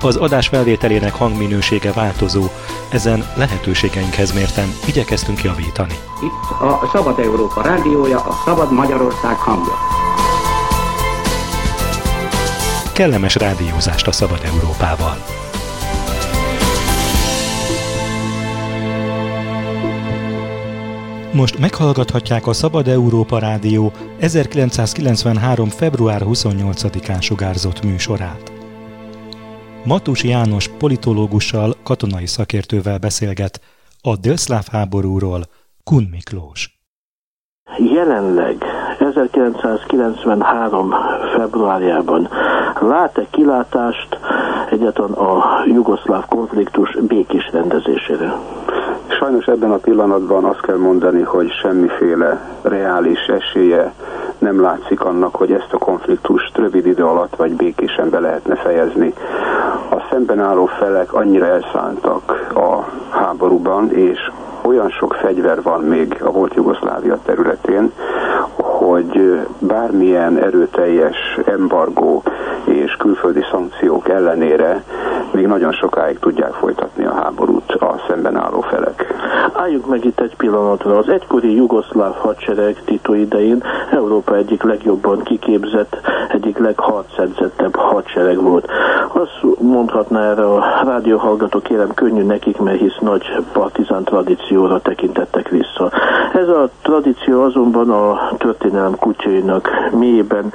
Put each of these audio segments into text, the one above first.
Az adás felvételének hangminősége változó, ezen lehetőségeinkhez mérten igyekeztünk javítani. Itt a Szabad Európa rádiója, a Szabad Magyarország hangja. Kellemes rádiózást a Szabad Európával! Most meghallgathatják a Szabad Európa Rádió 1993. február 28-án sugárzott műsorát. Matus János politológussal, katonai szakértővel beszélget a délszláv háborúról Kun Miklós. Jelenleg 1993. februárjában lát-e kilátást egyetlen a jugoszláv konfliktus békés rendezésére? Sajnos ebben a pillanatban azt kell mondani, hogy semmiféle reális esélye nem látszik annak, hogy ezt a konfliktust rövid idő alatt vagy békésen be lehetne fejezni. A szemben álló felek annyira elszántak a háborúban, és olyan sok fegyver van még a volt Jugoszlávia területén, hogy bármilyen erőteljes embargó és külföldi szankciók ellenére még nagyon sokáig tudják folytatni a háborút a szemben álló felek. Álljunk meg itt egy pillanatra. Az egykori jugoszláv hadsereg Tito idején Európa egyik legjobban kiképzett, egyik legharcedzettebb hadsereg volt. Azt mondhatná erre a rádióhallgató kérem könnyű nekik, mert hisz nagy partizán tradícióra tekintettek vissza. Ez a tradíció azonban a történelem kutyainak mélyében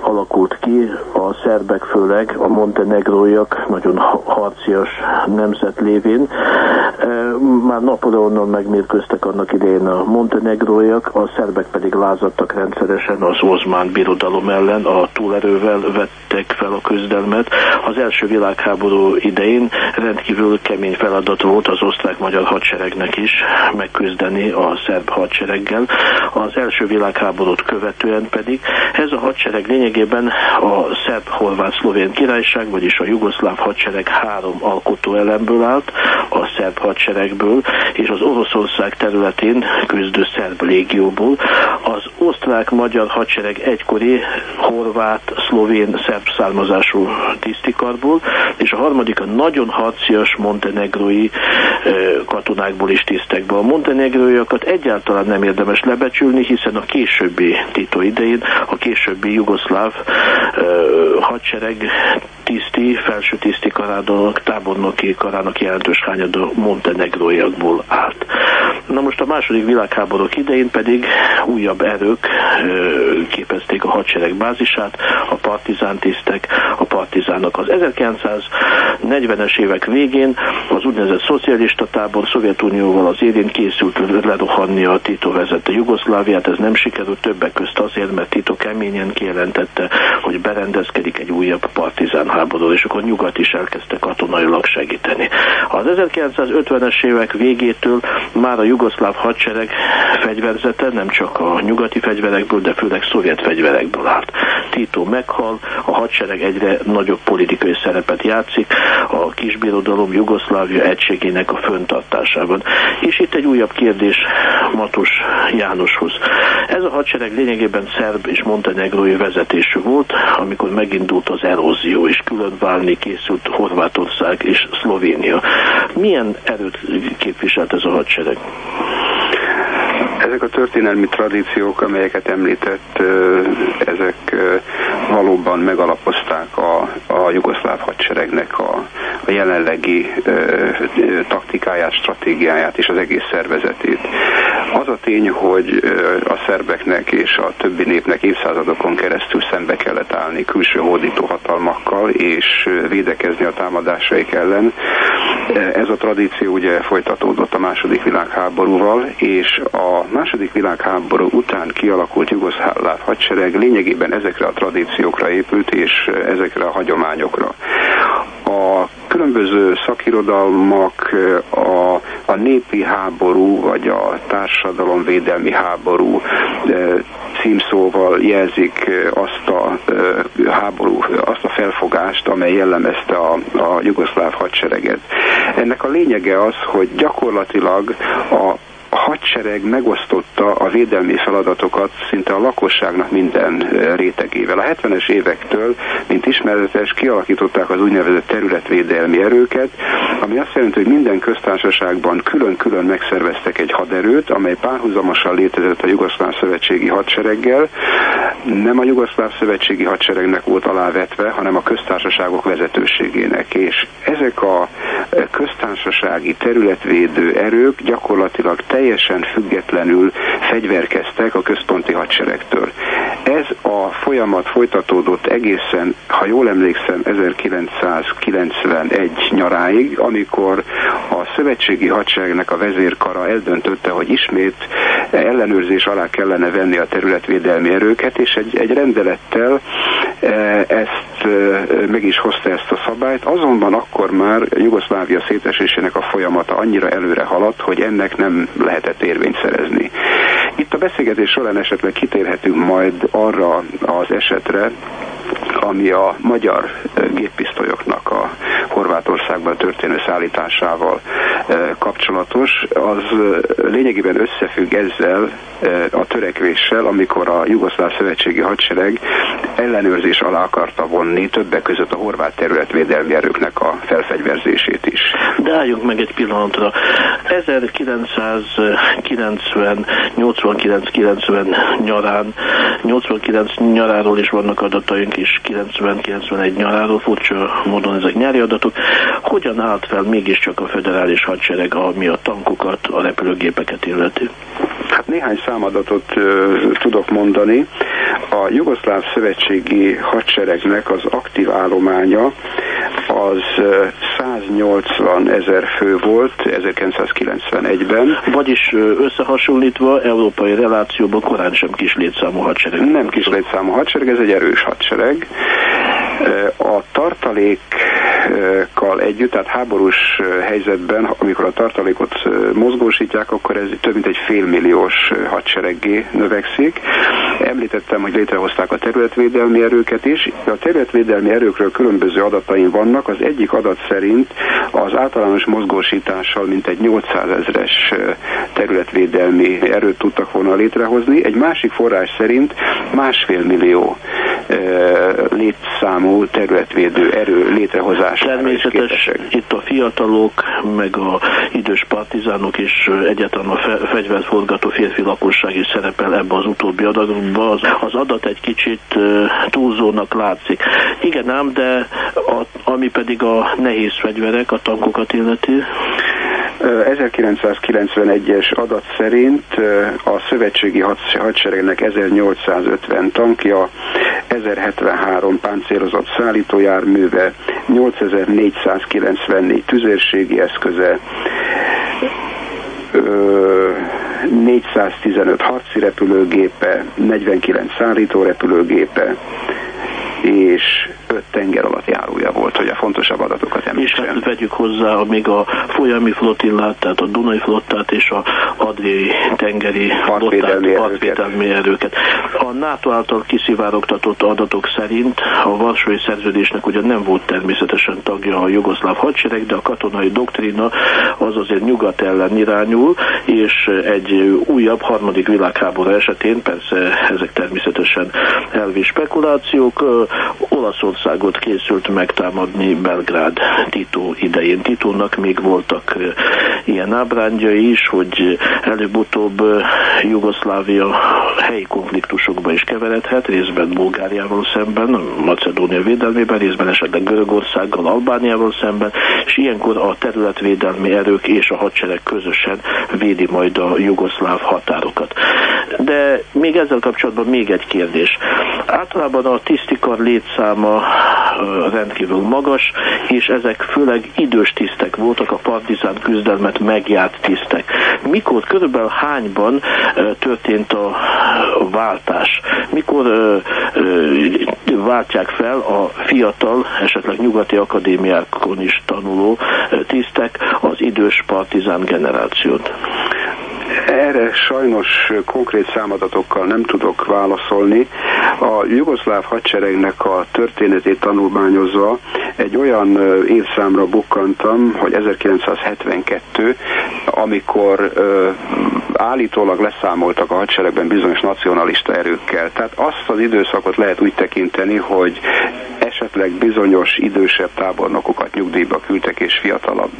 alakult ki, a szerbek főleg, a montenegróiak nagyon harcias nemzet lévén. Már Napoleonnal megmérkőztek annak idején a montenegróiak, a szerbek pedig lázadtak rendszeresen az Ozmán birodalom ellen, a túlerővel vettek fel a küzdelmet. Az első világháború idején rendkívül kemény feladat volt az osztrák-magyar hadseregnek is megküzdeni a szerb hadsereggel. Az első világháborút követően pedig ez a hadsereg lényegében a szerb-horvát-szlovén királyság, vagyis a jugoszláv hadsereg három alkotó elemből állt, a szerb hadseregből és az Oroszország területén küzdő szerb légióból, az osztrák-magyar hadsereg egykori horvát, szlovén, szerb származású tisztikarból, és a harmadik a nagyon harcias montenegrói katonákból is tisztekbe. A montenegróiakat egyáltalán nem érdemes lebecsülni, hiszen a későbbi Tito idején a későbbi jugoszláv hadsereg tiszti, felső tiszti karának, tábornoki karának jelentős hányada montenegróiakból állt. Na most a második világháborúk idején pedig újabb erők képezték a hadsereg bázisát, a partizántisztek, a partizánok. Az 1940-es évek végén az úgynevezett szocialista tábor Szovjetunióval az évén készült lerohanni a Tito vezette Jugoszláviát, ez nem sikerült többek közt azért, mert Tito keményen kijelentette, hogy berendezkedik egy újabb partizán háború, és akkor nyugat is elkezdte katonailag segíteni. Az 1950-es évek végétől már a jugoszláv hadsereg fegyverzete nem csak a nyugati fegyverekből, de főleg szovjet fegyverekből állt. Tito meghal, a hadsereg egyre nagyobb politikai szerepet játszik a kisbirodalom Jugoszlávia egységének a föntartásában. És itt egy újabb kérdés Matus Jánoshoz. Ez a hadsereg lényegében szerb és montenegrói vezetésű volt, amikor megindult az erózió, és külön válni készült Horvátország és Szlovénia. Milyen erőt képviselt ez a hadsereg? Ezek a történelmi tradíciók, amelyeket említett, ezek valóban megalapozták a, a jugoszláv hadseregnek a, a jelenlegi taktikáját, stratégiáját és az egész szervezetét. Az a tény, hogy a szerbeknek és a többi népnek évszázadokon keresztül szembe kellett állni külső hódító hatalmakkal és védekezni a támadásaik ellen, ez a tradíció ugye folytatódott a második világháborúval, és a második világháború után kialakult jugoszláv hadsereg lényegében ezekre a tradíciókra épült, és ezekre a hagyományokra. A különböző szakirodalmak a, a népi háború, vagy a társadalomvédelmi háború címszóval jelzik azt a háború, azt a felfogást, amely jellemezte a, a jugoszláv hadsereget. Ennek a lényege az, hogy gyakorlatilag a a hadsereg megosztotta a védelmi feladatokat szinte a lakosságnak minden rétegével. A 70-es évektől, mint ismeretes, kialakították az úgynevezett területvédelmi erőket, ami azt jelenti, hogy minden köztársaságban külön-külön megszerveztek egy haderőt, amely párhuzamosan létezett a Jugoszláv Szövetségi Hadsereggel. Nem a Jugoszláv Szövetségi Hadseregnek volt alávetve, hanem a köztársaságok vezetőségének. És ezek a köztársasági területvédő erők gyakorlatilag teljesen függetlenül fegyverkeztek a központi hadseregtől. Ez a folyamat folytatódott egészen, ha jól emlékszem, 1991 nyaráig, amikor a szövetségi hadseregnek a vezérkara eldöntötte, hogy ismét ellenőrzés alá kellene venni a területvédelmi erőket, és egy, egy rendelettel e, ezt e, meg is hozta ezt a szabályt, azonban akkor már Jugoszlávia szétesésének a folyamata annyira előre haladt, hogy ennek nem lehetett érvényt szerezni. Itt a beszélgetés során esetleg kitérhetünk majd arra az esetre, ami a magyar géppisztolyoknak a Horvátországban történő szállításával kapcsolatos, az lényegében összefügg ezzel a törekvéssel, amikor a Jugoszláv Szövetségi Hadsereg ellenőrzés alá akarta vonni többek között a horvát területvédelmi erőknek a felfegyverzését is. De álljunk meg egy pillanatra. 1990, 89-90 nyarán, 89 nyaráról is vannak adataink is, 90-91 nyaráról, furcsa módon ezek nyári adatok. Hogyan állt fel mégiscsak a federális hadsereg, ami a tankokat, a repülőgépeket illeti? Hát néhány számadatot uh, tudok mondani. A Jugoszláv Szövetségi Hadseregnek az aktív állománya az 180 ezer fő volt 1991-ben. Vagyis összehasonlítva európai relációban korán sem kis létszámú hadsereg. Nem kis létszámú hadsereg, ez egy erős hadsereg. A tartalékkal együtt, tehát háborús helyzetben, amikor a tartalékot mozgósítják, akkor ez több mint egy félmilliós hadsereggé növekszik. Említettem, hogy létrehozták a területvédelmi erőket is. A területvédelmi erőkről különböző adataim vannak. Az egyik adat szerint az általános mozgósítással mintegy 800 ezres területvédelmi erőt tudtak volna létrehozni. Egy másik forrás szerint másfél millió létszámú területvédő erő létrehozására Természetes itt a fiatalok, meg a idős partizánok és egyáltalán a fe, fegyvert forgató férfi lakosság is szerepel ebbe az utóbbi adatban. Az, az adat egy kicsit túlzónak látszik. Igen ám, de a, ami pedig a nehéz fegyverek, a tankokat illeti, 1991-es adat szerint a szövetségi hadseregnek 1850 tankja, 1073 páncélozott szállítójárműve, 8494 tüzérségi eszköze, 415 harci repülőgépe, 49 szállító repülőgépe, és öt tenger alatt járója volt, hogy a fontosabb adatokat említsem. És hát vegyük hozzá még a folyami flottillát, tehát a Dunai flottát és a Adriai tengeri partvédelmi erőket. A NATO által kiszivárogtatott adatok szerint a Varsói Szerződésnek ugyan nem volt természetesen tagja a jugoszláv hadsereg, de a katonai doktrína az azért nyugat ellen irányul, és egy újabb harmadik világháború esetén, persze ezek természetesen elvi spekulációk, Olaszországot készült megtámadni Belgrád Tito idején. Titónak még voltak ilyen ábrányai is, hogy előbb-utóbb Jugoszlávia helyi konfliktusokba is keveredhet, részben Bulgáriával szemben, Macedónia védelmében, részben esetleg Görögországgal, Albániával szemben, és ilyenkor a területvédelmi erők és a hadsereg közösen védi majd a jugoszláv határokat. De még ezzel kapcsolatban még egy kérdés. Általában a tisztikar létszáma rendkívül magas, és ezek főleg idős tisztek voltak, a partizán küzdelmet megjárt tisztek. Mikor, körülbelül hányban történt a váltás? Mikor váltják fel a fiatal, esetleg nyugati akadémiákon is tanuló tisztek az idős partizán generációt? Erre sajnos konkrét számadatokkal nem tudok válaszolni. A jugoszláv hadseregnek a történetét tanulmányozva egy olyan évszámra bukkantam, hogy 1972, amikor állítólag leszámoltak a hadseregben bizonyos nacionalista erőkkel. Tehát azt az időszakot lehet úgy tekinteni, hogy esetleg bizonyos idősebb tábornokokat nyugdíjba küldtek, és fiatalabb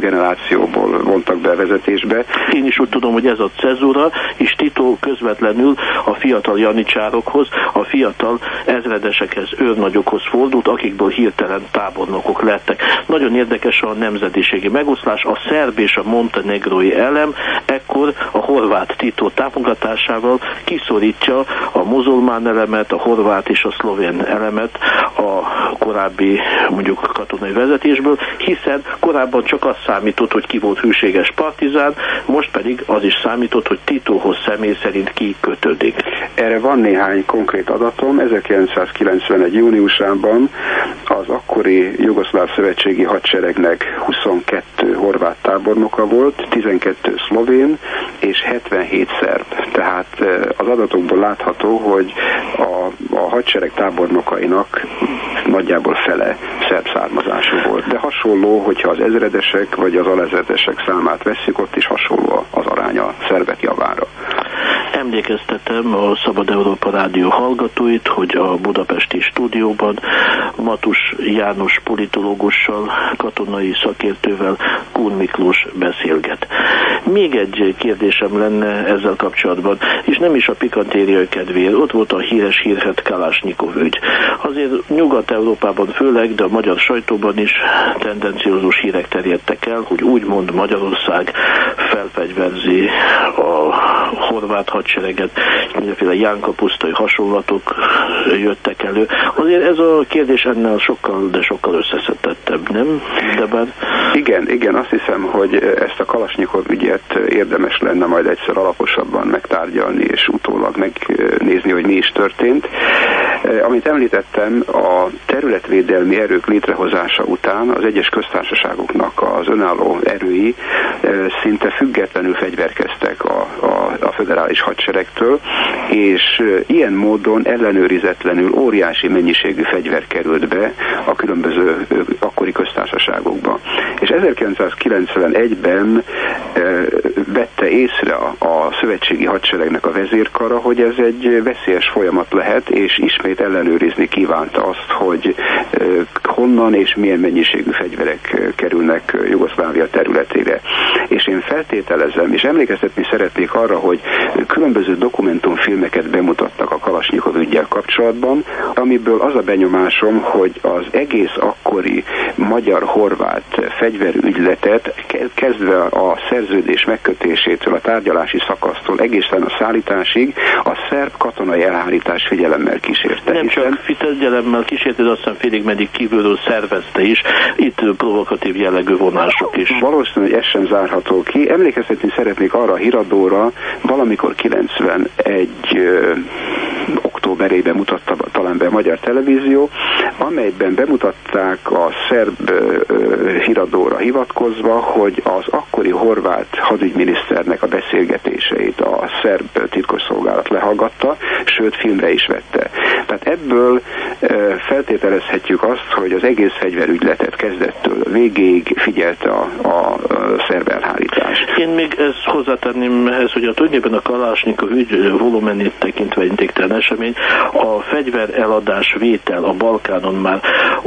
generációból vontak be vezetésbe. Én is úgy tudom, hogy ez a cezura, és Tito közvetlenül a fiatal janicsárokhoz, a fiatal ezredesekhez, őrnagyokhoz fordult, akikből hirtelen tábornokok lettek. Nagyon érdekes a nemzetiségi megoszlás, a szerb és a montenegrói elem ekkor a horvát Tito támogatásával kiszorítja a muzulmán elemet, a horvát és a szlovén elemet a korábbi mondjuk katonai vezetésből, hiszen korábban csak az számított, hogy ki volt hűséges partizán, most pedig az is számított, hogy Titóhoz személy szerint ki kötődik. Erre van néhány konkrét adatom. 1991. júniusában az akkori Jugoszláv Szövetségi Hadseregnek 22 horvát tábornoka volt, 12 szlovén és 77 szerb. Tehát eh, az adatokból látható, hogy a, a hadsereg tábornokainak nagyjából fele szerb származású volt. De hasonló, hogyha az ezredesek vagy az alezredesek számát vesszük, ott is hasonló az aránya szerbek javára. Emlékeztetem a Szabad Európa Rádió hallgatóit, hogy a budapesti stúdióban Matus János politológussal, katonai szakértővel Kún Miklós beszélget. Még egy kérdésem lenne ezzel kapcsolatban, és nem is a pikantériai kedvéért, ott volt a híres hírhet Kalásnyikov ügy. Azért Nyugat-Európában főleg, de a magyar sajtóban is tendenciózus hírek terjedtek el, hogy úgymond Magyarország felfegyverzi a horvát hadsereget, mindenféle jánkapusztai hasonlatok jöttek elő. Azért ez a kérdés ennél sokkal, de sokkal összeszettettebb, nem? De bár... Igen, igen, azt hiszem, hogy ezt a Kalasnyikov ügyet érdemes lenne majd egyszer alaposabban megtárgyalni, és utólag megnézni, hogy mi is történt. Amit említettem, a területvédelmi erők létrehozása után az egyes köztársaságoknak az önálló erői szinte függetlenül fegyverkeztek a, a, a föderális hadseregtől, és ilyen módon ellenőrizetlenül óriási mennyiségű fegyver került be a különböző akkori köztársaságokba. És 1991-ben vette észre a szövetségi hadseregnek a vezérkara, hogy ez egy veszélyes folyamat lehet, és ismét ellenőrizni kívánta azt, hogy honnan és milyen mennyiségű fegyverek kerülnek Jugoszlávia területére. És én feltételezem, és emlékeztetni szeretnék arra, hogy különböző dokumentumfilmeket bemutattak a Kalasnyikov ügyel kapcsolatban, amiből az a benyomásom, hogy az egész akkori magyar-horvát fegyverügyletet kezdve a szerződés megkötésétől, a tárgyalási szakasztól egészen a szállításig a szerb katonai elhárítás figyelemmel kísérte. Nem csak figyelemmel kísérte, de aztán félig meddig kívülről szervezte is, itt provokatív jellegű vonások is. Valószínű, hogy ez sem zárható ki. Emlékeztetni szeretnék arra a híradóra, valamikor 91 októberében mutatta talán be a magyar televízió, amelyben bemutatták a szerb híradóra hivatkozva, hogy az akkori horvát hadügyminiszternek a beszélgetéseit a szerb titkosszolgálat lehallgatta, sőt filmre is vette. Tehát ebből feltételezhetjük azt, hogy az egész fegyverügyletet kezdettől végéig figyelte a, a szerb elhárítás. Én még ezt hozzátenném ehhez, hogy a tulajdonképpen a Kalásnikov ügy volumenét tekintve indéktelen esemény, a fegyver eladás vétel a Balkánon már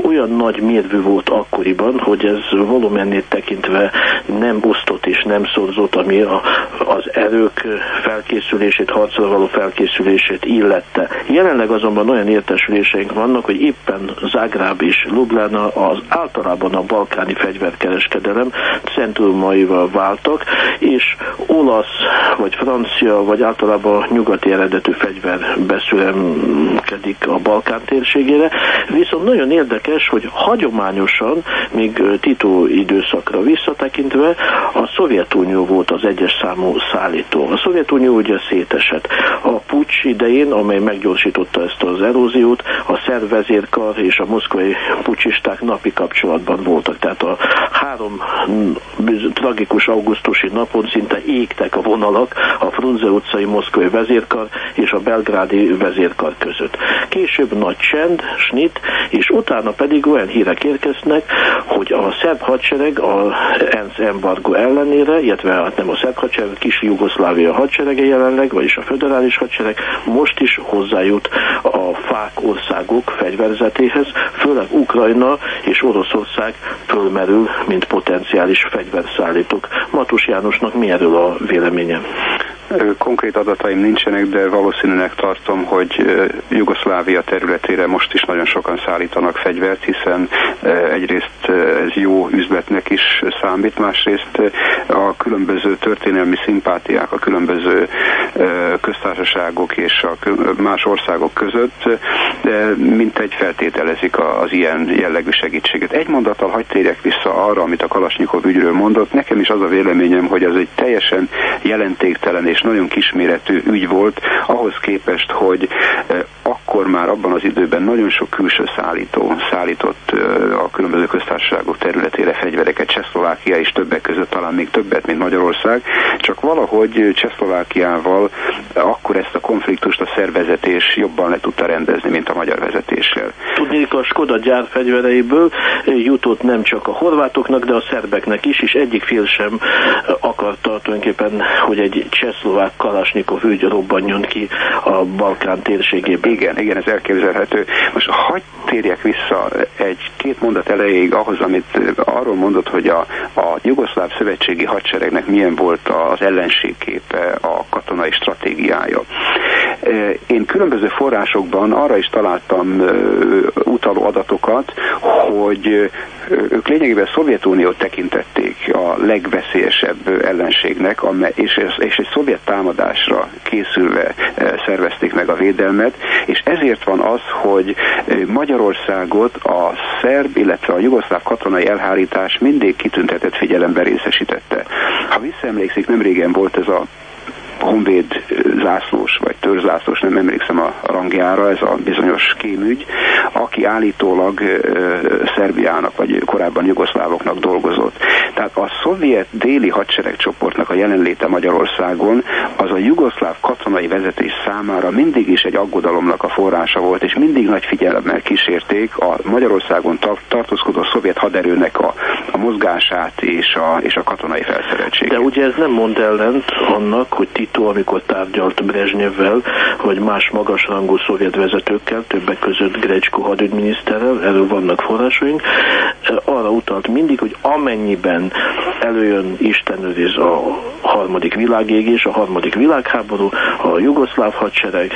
olyan nagy mérvű volt akkoriban, hogy ez volumenét tekintve nem osztott és nem szorzott, ami a, az erők felkészülését, harcra való felkészülését illette. Jelenleg azonban olyan értesüléseink vannak, hogy éppen Zágráb és Lublana az általában a balkáni fegyverkereskedelem centrumaival váltak, és olasz, vagy francia, vagy általában nyugati eredetű um, helyeselkedik a Balkán térségére, viszont nagyon érdekes, hogy hagyományosan, még Tito időszakra visszatekintve, a Szovjetunió volt az egyes számú szállító. A Szovjetunió ugye szétesett. A pucs idején, amely meggyorsította ezt az eróziót, a szerv vezérkar és a moszkvai pucsisták napi kapcsolatban voltak. Tehát a három tragikus augusztusi napon szinte égtek a vonalak a Frunze utcai moszkvai vezérkar és a belgrádi vezérkar között. Később nagy csend, snit, és utána pedig olyan hírek érkeznek, hogy a szerb hadsereg a ENSZ embargo ellenére, illetve hát nem a szerb hadsereg, a kis Jugoszlávia hadserege jelenleg, vagyis a föderális hadsereg most is hozzájut a fák országok fegyverzetéhez, főleg Ukrajna és Oroszország fölmerül, mint potenciális fegyverszállítók. Matus Jánosnak mi erről a véleménye? Konkrét adataim nincsenek, de valószínűleg tartom, hogy Jugoszlávia területére most is nagyon sokan szállítanak fegyvert, hiszen egyrészt ez jó üzletnek is számít, másrészt a különböző történelmi szimpátiák a különböző köztársaságok és a más országok között mint egy feltételezik az ilyen jellegű segítséget. Egy mondattal hagyd térjek vissza arra, amit a Kalasnyikov ügyről mondott. Nekem is az a véleményem, hogy ez egy teljesen jelentéktelen és nagyon kisméretű ügy volt, ahhoz képest, hogy akkor már abban az időben nagyon sok külső szállító szállított a különböző köztársaságok területére fegyvereket, Csehszlovákia is többek között talán még többet, mint Magyarország, csak valahogy Csehszlovákiával akkor ezt a konfliktust a szervezetés jobban le tudta rendezni, mint a magyar vezetéssel. Tudni, a Skoda gyár fegyvereiből jutott nem csak a horvátoknak, de a szerbeknek is, és egyik fél sem akarta tulajdonképpen, hogy egy csehszlovák Kalasnikov ügy robbanjon ki a Balkán térségében. Igen, igen, ez elképzelhető. Most hagyd térjek vissza egy-két mondat elejéig ahhoz, amit arról mondott, hogy a, a Jugoszláv Szövetségi Hadseregnek milyen volt az ellenségképe, a katonai stratégiája. Én különböző forrásokban arra is találtam utaló adatokat, hogy ők lényegében Szovjetuniót tekintették a legveszélyesebb ellenségnek, és egy szovjet támadásra készülve szervezték meg a védelmet, és ezért van az, hogy Magyarországot a szerb, illetve a jugoszláv katonai elhárítás mindig kitüntetett figyelembe részesítette. Ha visszaemlékszik, nem régen volt ez a honvéd zászlós, vagy törzzászlós, nem emlékszem a rangjára, ez a bizonyos kémügy, aki állítólag Szerbiának, vagy korábban jugoszlávoknak dolgozott. Tehát a szovjet déli hadseregcsoportnak a jelenléte Magyarországon az a jugoszláv katonai vezetés számára mindig is egy aggodalomnak a forrása volt, és mindig nagy figyelemmel kísérték a Magyarországon tartózkodó szovjet haderőnek a, a mozgását és a, és a katonai felszereltséget. De ugye ez nem mond ellent annak, hogy Tito, amikor tárgyalt Brezsnyevvel, vagy más magasrangú szovjet vezetőkkel, többek között Grecsko hadügyminiszterrel, erről vannak forrásaink, arra utalt mindig, hogy amennyiben előjön Istenőriz a harmadik világégés, a harmadik világháború, a jugoszláv hadsereg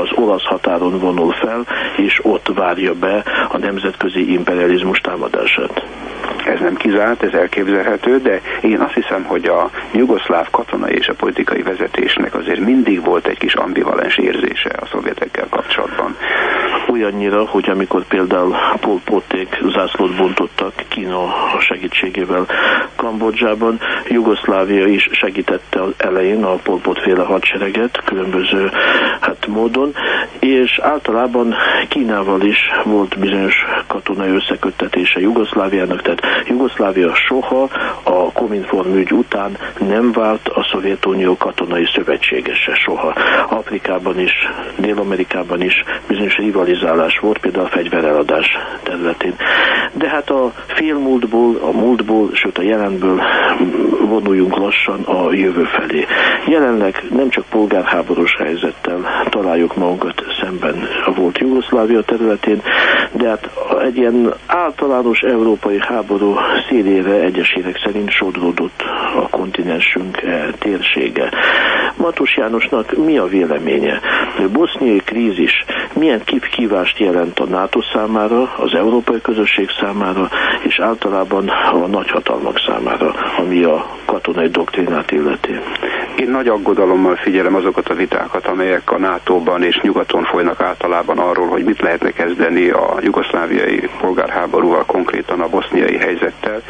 az olasz határon vonul fel, és ott várja be a nemzetközi imperializmus támadását. Ez nem kizárt, ez elképzelhető, de én azt hiszem, hogy a jugoszláv katonai és a politikai vezetésnek azért mindig volt egy kis ambivalens érzése a szovjetekkel kapcsolatban. Olyannyira, hogy amikor például Pol Poték zászlót bontottak Kína segítségével Kambodzsában, Jugoszlávia is segítette az elején a Pol Pot féle hadsereget különböző hát, módon, és általában Kínával is volt bizonyos katonai összeköttetése Jugoszláviának, tehát Jugoszlávia soha a Kominform ügy után nem vált a Szovjetunió katonai szövetségese soha. Afrikában is, Dél-Amerikában is bizonyos rivalizálás volt, például a fegyvereladás területén. De hát a félmúltból, a múltból, sőt a jelenből vonuljunk lassan a jövő felé. Jelenleg nem csak polgárháborús helyzettel találjuk magunkat szemben a volt Jugoszlávia területén, de hát egy ilyen általános európai háború szélére egyesének szerint sodródott a kontinensünk eh, térsége. Matus Jánosnak mi a véleménye? A boszniai krízis milyen kihívást jelent a NATO számára, az európai közösség számára, és általában a nagyhatalmak számára, ami a katonai doktrinát illeti? Én nagy aggodalommal figyelem azokat a vitákat, amelyek a NATO-ban és nyugaton folynak általában arról, hogy mit lehetne kezdeni a jugoszláviai polgárháborúval, konkrétan a boszniai helyzettel,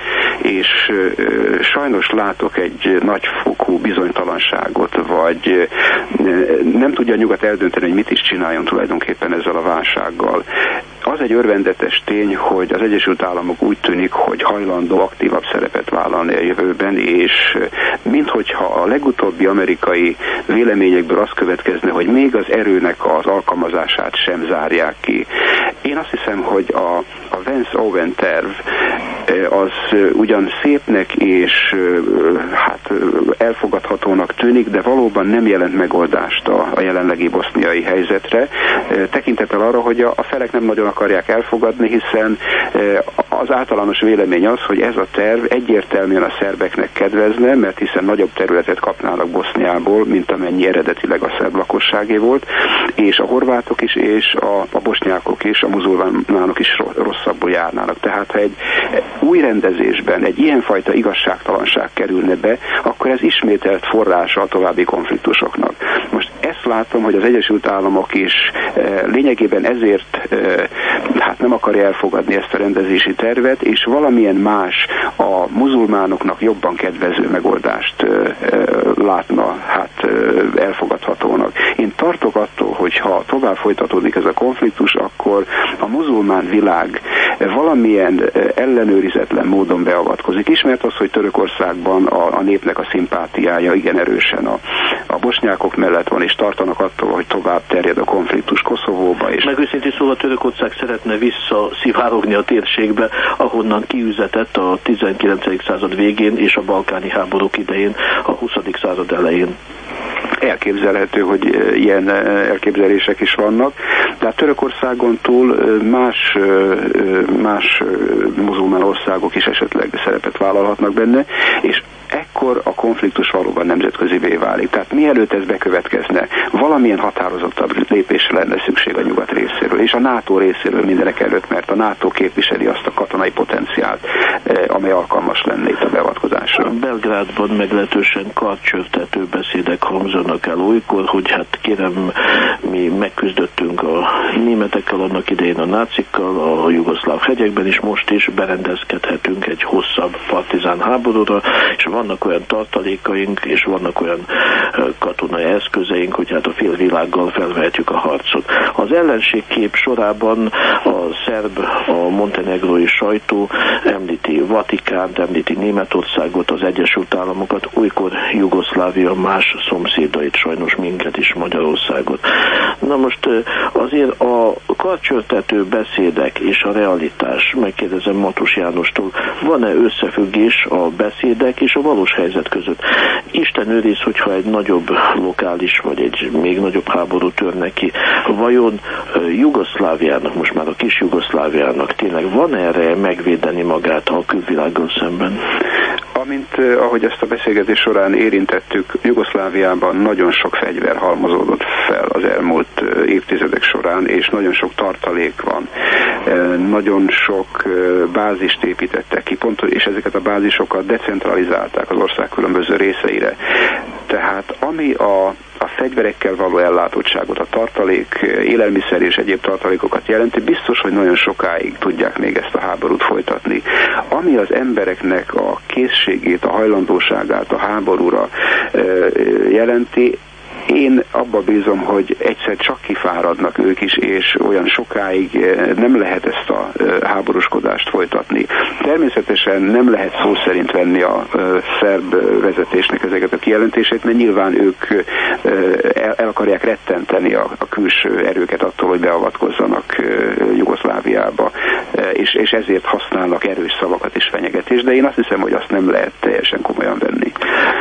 és sajnos látok egy nagyfokú bizonytalanságot, vagy nem tudja a nyugat eldönteni, hogy mit is csináljon tulajdonképpen ezzel a válsággal. Az egy örvendetes tény, hogy az Egyesült Államok úgy tűnik, hogy hajlandó aktívabb szerepet vállalni a jövőben, és minthogyha a legutóbbi amerikai véleményekből az következne, hogy még az erőnek az alkalmazását sem zárják ki. Én azt hiszem, hogy a, a Vance Owen terv az ugyan szépnek és hát elfogadhatónak tűnik, de valóban nem jelent megoldást a, a jelenlegi boszniai helyzetre, tekintettel arra, hogy a, a felek nem nagyon akarják elfogadni, hiszen az általános vélemény az, hogy ez a terv egyértelműen a szerbeknek kedvezne, mert hiszen nagyobb területet kapnának Boszniából, mint amennyi eredetileg a szerb lakosságé volt, és a horvátok is, és a, a bosnyákok is, a muzulmánok is rosszabbul járnának. Tehát ha egy új rendezésben egy ilyenfajta igazságtalanság kerülne be, akkor ez ismételt forrása a további konfliktusoknak. Most ezt látom, hogy az Egyesült Államok is lényegében ezért hát nem akarja elfogadni ezt a rendezési tervet, és valamilyen más a muzulmánoknak jobban kedvező megoldást látna hát elfogadhatónak. Én tartok attól, hogy ha tovább folytatódik ez a konfliktus, akkor a muzulmán világ valamilyen ellenőrizetlen módon beavatkozik. Ismert az, hogy Törökországban a, a népnek a szimpátiája igen erősen a, a bosnyákok mellett van, és tartanak attól, hogy tovább terjed a konfliktus Koszovóba. És... Meg őszintén szóval Törökország szeretne visszaszivárogni a térségbe, ahonnan kiüzetett a 19. század végén és a balkáni háborúk idején, a 20. század elején elképzelhető, hogy ilyen elképzelések is vannak. De hát Törökországon túl más, más muzulmán országok is esetleg szerepet vállalhatnak benne, és ekkor a konfliktus valóban nemzetközivé válik. Tehát mielőtt ez bekövetkezne, valamilyen határozottabb lépésre lenne szükség a nyugat részéről, és a NATO részéről mindenek előtt, mert a NATO képviseli azt a katonai potenciált, amely alkalmas lenne itt a beavatkozásra. Belgrádban meglehetősen karcsörtető beszédek hangzanak el olykor, hogy hát kérem, mi megküzdöttünk a németekkel annak idején a nácikkal, a jugoszláv hegyekben is most is berendezkedhetünk egy hosszabb partizán háborúra, és vannak olyan tartalékaink, és vannak olyan katonai eszközeink, hogy hát a félvilággal felvehetjük a harcot. Az ellenségkép sorában a szerb, a montenegrói sajtó említi Vatikánt, említi Németországot, az Egyesült Államokat, olykor Jugoszlávia más szomszédait, sajnos minket is, Magyarországot. Na most azért a karcsörtető beszédek és a realitás, megkérdezem Matus Jánostól, van-e összefüggés a beszédek és a valós helyzet között? Isten őriz, hogyha egy nagyobb lokális vagy egy még nagyobb háború törne ki, vajon Jugoszláviának, most már a kis Jugoszláviának tényleg van erre megvédeni magát a külvilággal szemben? Amint ahogy ezt a beszélgetés során érintettük, Jugoszláviában nagyon sok fegyver halmozódott fel az elmúlt évtizedek során, és nagyon sok tartalék van. Nagyon sok bázist építettek ki, pont, és ezeket a bázisokat decentralizálták az ország különböző részeire. Tehát ami a a fegyverekkel való ellátottságot, a tartalék, élelmiszer és egyéb tartalékokat jelenti, biztos, hogy nagyon sokáig tudják még ezt a háborút folytatni. Ami az embereknek a készségét, a hajlandóságát a háborúra jelenti, én abba bízom, hogy egyszer csak kifáradnak ők is, és olyan sokáig eh, nem lehet ezt a eh, háborúskodást folytatni. Természetesen nem lehet szó szerint venni a eh, szerb vezetésnek ezeket a kijelentését, mert nyilván ők el, akarják rettenteni a, külső erőket attól, hogy beavatkozzanak Jugoszláviába, és, és ezért használnak erős szavakat és fenyegetést, de én azt hiszem, hogy azt nem lehet teljesen komolyan venni.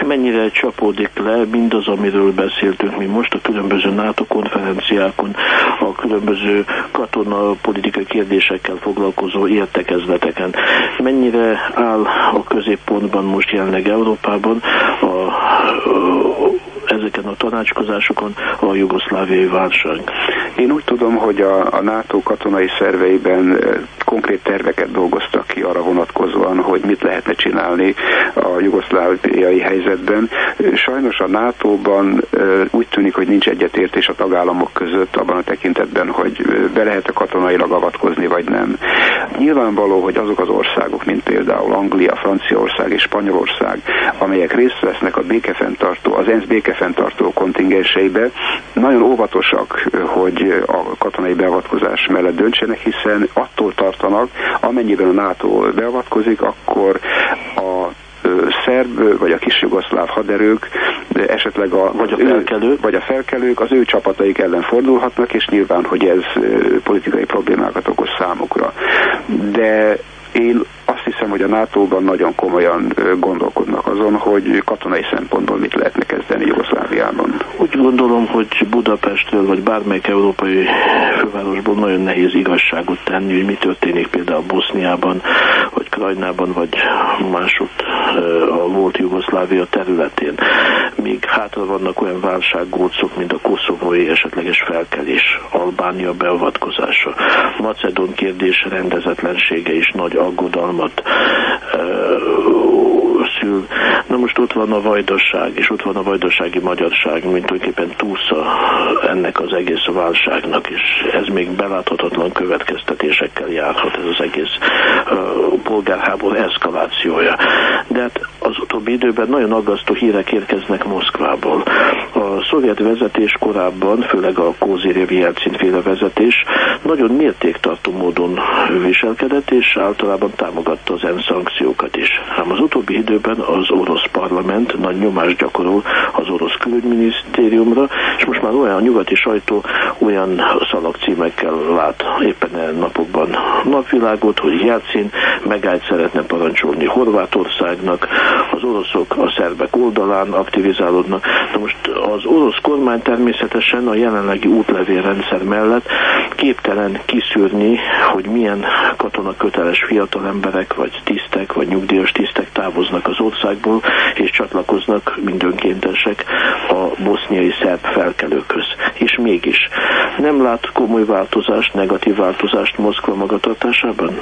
Mennyire csapódik le mindaz, amiről beszél beszéltünk mi most a különböző NATO konferenciákon, a különböző katonapolitikai kérdésekkel foglalkozó értekezleteken. Mennyire áll a középpontban most jelenleg Európában a, a ezeken a tanácskozásokon a jugoszláviai válság. Én úgy tudom, hogy a, a NATO katonai szerveiben konkrét terveket dolgoztak ki arra vonatkozóan, hogy mit lehetne csinálni a jugoszláviai helyzetben. Sajnos a NATO-ban úgy tűnik, hogy nincs egyetértés a tagállamok között abban a tekintetben, hogy be lehet a katonailag avatkozni, vagy nem. Nyilvánvaló, hogy azok az országok, mint például Anglia, Franciaország és Spanyolország, amelyek részt vesznek a békefenntartó, az ENSZ békefenntartó kontingenseibe, nagyon óvatosak, hogy a katonai beavatkozás mellett döntsenek, hiszen attól tartanak, amennyiben a NATO beavatkozik, akkor szerb vagy a kis jugoszláv haderők, de esetleg a, vagy a, felkelők. vagy a felkelők az ő csapataik ellen fordulhatnak, és nyilván, hogy ez politikai problémákat okoz számukra. De én azt hiszem, hogy a NATO-ban nagyon komolyan gondolkodnak azon, hogy katonai szempontból mit lehetne kezdeni Jugoszláviában. Úgy gondolom, hogy Budapestről vagy bármelyik európai fővárosból nagyon nehéz igazságot tenni, hogy mi történik például Boszniában, vagy Krajnában, vagy másutt a volt Jugoszlávia területén. Míg hátra vannak olyan válsággócok, mint a koszovói esetleges felkelés, Albánia beavatkozása, Macedón kérdés rendezetlensége is nagy aggodalmat szül. Na most ott van a vajdaság, és ott van a vajdasági magyarság, mint tulajdonképpen túlsza ennek az egész válságnak, és ez még beláthatatlan következtetésekkel járhat ez az egész polgárháború eszkalációja. De hát utóbbi időben nagyon aggasztó hírek érkeznek Moszkvából. A szovjet vezetés korábban, főleg a Kózirjev Jelcin féle vezetés, nagyon mértéktartó módon viselkedett, és általában támogatta az ENSZ szankciókat is. Ám az utóbbi időben az orosz parlament nagy nyomást gyakorol az orosz külügyminisztériumra, és most már olyan a nyugati sajtó olyan szalagcímekkel lát éppen e napokban napvilágot, hogy Jelcin megállt szeretne parancsolni Horvátországnak, az oroszok a szerbek oldalán aktivizálódnak. Na most az orosz kormány természetesen a jelenlegi útlevélrendszer mellett képtelen kiszűrni, hogy milyen katonaköteles fiatal emberek, vagy tisztek, vagy nyugdíjas tisztek távoznak az országból, és csatlakoznak mindönkéntesek a boszniai szerb felkelőkhöz. És mégis nem lát komoly változást, negatív változást Moszkva magatartásában?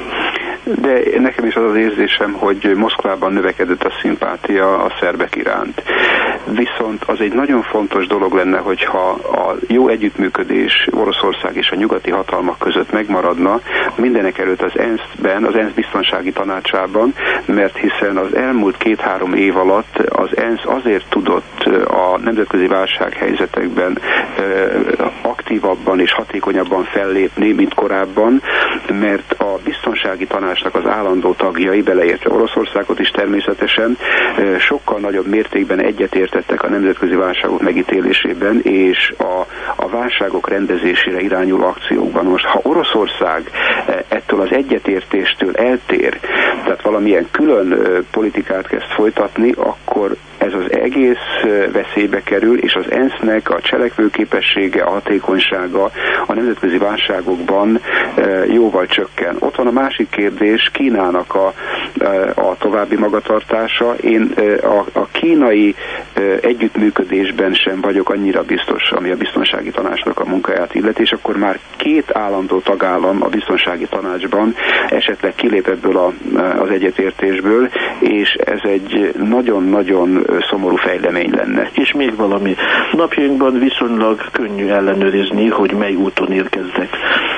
De nekem is az az érzésem, hogy Moszkvában növekedett a szimpátia a szerbek iránt. Viszont az egy nagyon fontos dolog lenne, hogyha a jó együttműködés Oroszország és a nyugati hatalmak között megmaradna, mindenek előtt az ENSZ-ben, az ENSZ biztonsági tanácsában, mert hiszen az elmúlt két-három év alatt az ENSZ azért tudott a nemzetközi válsághelyzetekben aktívabban és hatékonyabban fellépni, mint korábban, mert a biztonsági tanácsnak az állandó tagjai, beleértve Oroszországot is természetesen, sokkal nagyobb mértékben egyetértettek a nemzetközi válságok megítélésében és a, a válságok rendezésére irányuló akciókban. Most, ha Oroszország ettől az egyetértéstől eltér, tehát valamilyen külön politikát kezd folytatni, akkor ez az egész veszélybe kerül, és az ENSZ-nek a cselekvőképessége, a hatékonysága a nemzetközi válságokban jóval csökken. Ott van a másik kérdés, Kínának a, a további magatartása. Én a, kínai együttműködésben sem vagyok annyira biztos, ami a biztonsági tanácsnak a munkáját illeti, és akkor már két állandó tagállam a biztonsági tanácsban esetleg kilép ebből a, az egyetértésből, és ez egy nagyon-nagyon szomorú fejlemény lenne. És még valami. Napjainkban viszonylag könnyű ellenőrizni, hogy mely úton érkeznek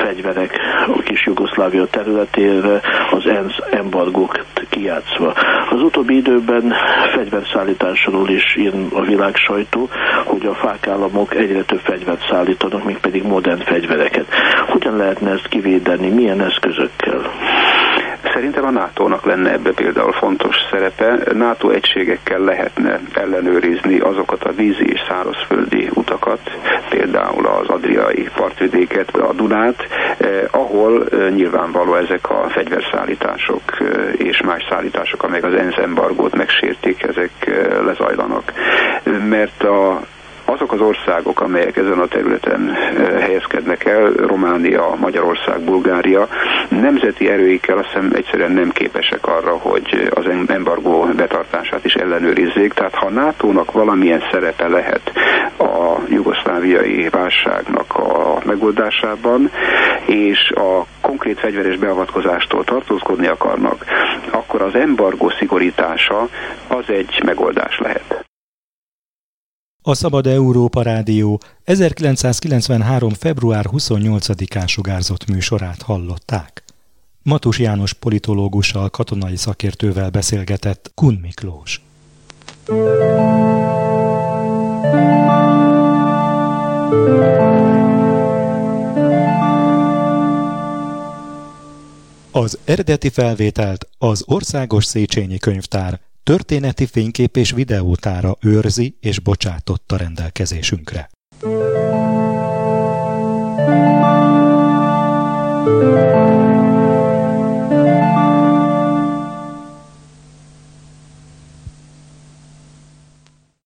fegyverek a kis Jugoszlávia területére az ENSZ embargók kijátszva. Az utóbbi időben fegyverszállításról is ír a világ sajtó, hogy a fák államok egyre több fegyvert szállítanak, még pedig modern fegyvereket. Hogyan lehetne ezt kivédeni, milyen eszközökkel? Szerintem a NATO-nak lenne ebbe például fontos szerepe. NATO egységekkel lehetne ellenőrizni azokat a vízi és szárazföldi utakat, például az Adriai partvidéket, a Dunát, eh, ahol eh, nyilvánvaló ezek a fegyverszállítások eh, és más szállítások, amelyek az ENSZ embargót megsértik, ezek eh, lezajlanak. Mert a azok az országok, amelyek ezen a területen helyezkednek el, Románia, Magyarország, Bulgária, nemzeti erőikkel azt hiszem egyszerűen nem képesek arra, hogy az embargó betartását is ellenőrizzék. Tehát ha NATO-nak valamilyen szerepe lehet a jugoszláviai válságnak a megoldásában, és a konkrét fegyveres beavatkozástól tartózkodni akarnak, akkor az embargó szigorítása az egy megoldás lehet. A Szabad Európa Rádió 1993. február 28-án sugárzott műsorát hallották. Matus János politológussal, katonai szakértővel beszélgetett Kun Miklós. Az eredeti felvételt az Országos Széchenyi Könyvtár Történeti fénykép és videótára őrzi és bocsátotta rendelkezésünkre. Thank you.